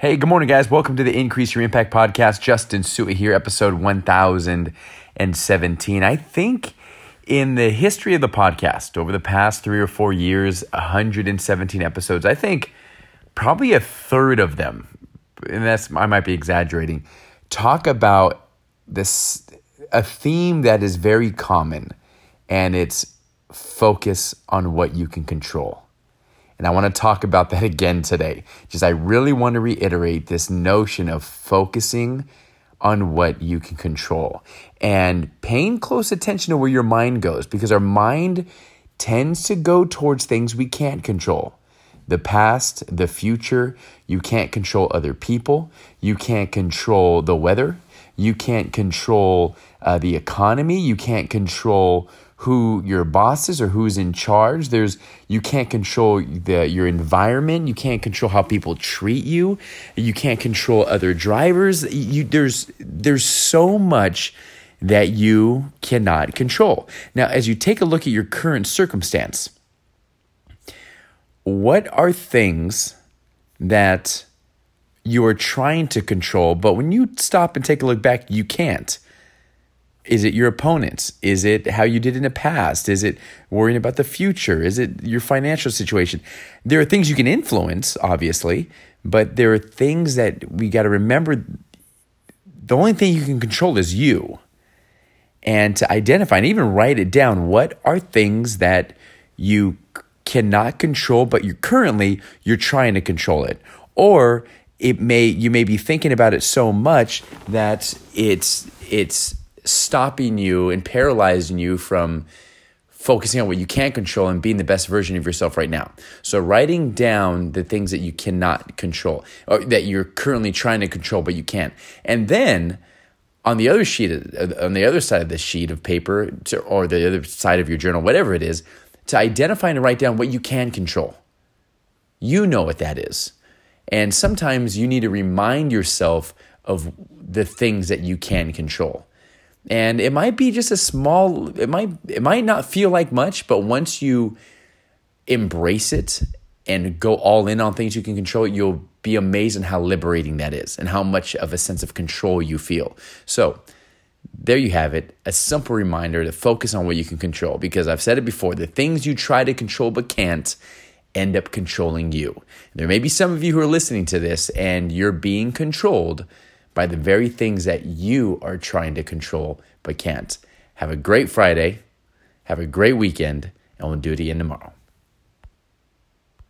Hey, good morning, guys. Welcome to the Increase Your Impact podcast. Justin Su'a here, episode 1017. I think in the history of the podcast, over the past three or four years, 117 episodes, I think probably a third of them, and that's, I might be exaggerating, talk about this, a theme that is very common, and it's focus on what you can control. And I want to talk about that again today. Just I really want to reiterate this notion of focusing on what you can control and paying close attention to where your mind goes because our mind tends to go towards things we can't control. The past, the future, you can't control other people, you can't control the weather, you can't control uh, the economy, you can't control who your boss is or who's in charge. There's you can't control the your environment. You can't control how people treat you. You can't control other drivers. You there's there's so much that you cannot control. Now, as you take a look at your current circumstance, what are things that you are trying to control, but when you stop and take a look back, you can't? Is it your opponents? Is it how you did in the past? Is it worrying about the future? Is it your financial situation? There are things you can influence, obviously, but there are things that we got to remember. The only thing you can control is you. And to identify and even write it down what are things that you cannot control, but you currently you're trying to control it. Or it may you may be thinking about it so much that it's it's stopping you and paralyzing you from focusing on what you can't control and being the best version of yourself right now. So writing down the things that you cannot control or that you're currently trying to control but you can't. And then on the other sheet on the other side of the sheet of paper or the other side of your journal whatever it is to identify and write down what you can control. You know what that is. And sometimes you need to remind yourself of the things that you can control and it might be just a small it might it might not feel like much but once you embrace it and go all in on things you can control you'll be amazed at how liberating that is and how much of a sense of control you feel. So there you have it a simple reminder to focus on what you can control because i've said it before the things you try to control but can't end up controlling you. There may be some of you who are listening to this and you're being controlled by the very things that you are trying to control but can't. Have a great Friday. Have a great weekend, and we'll do it again tomorrow.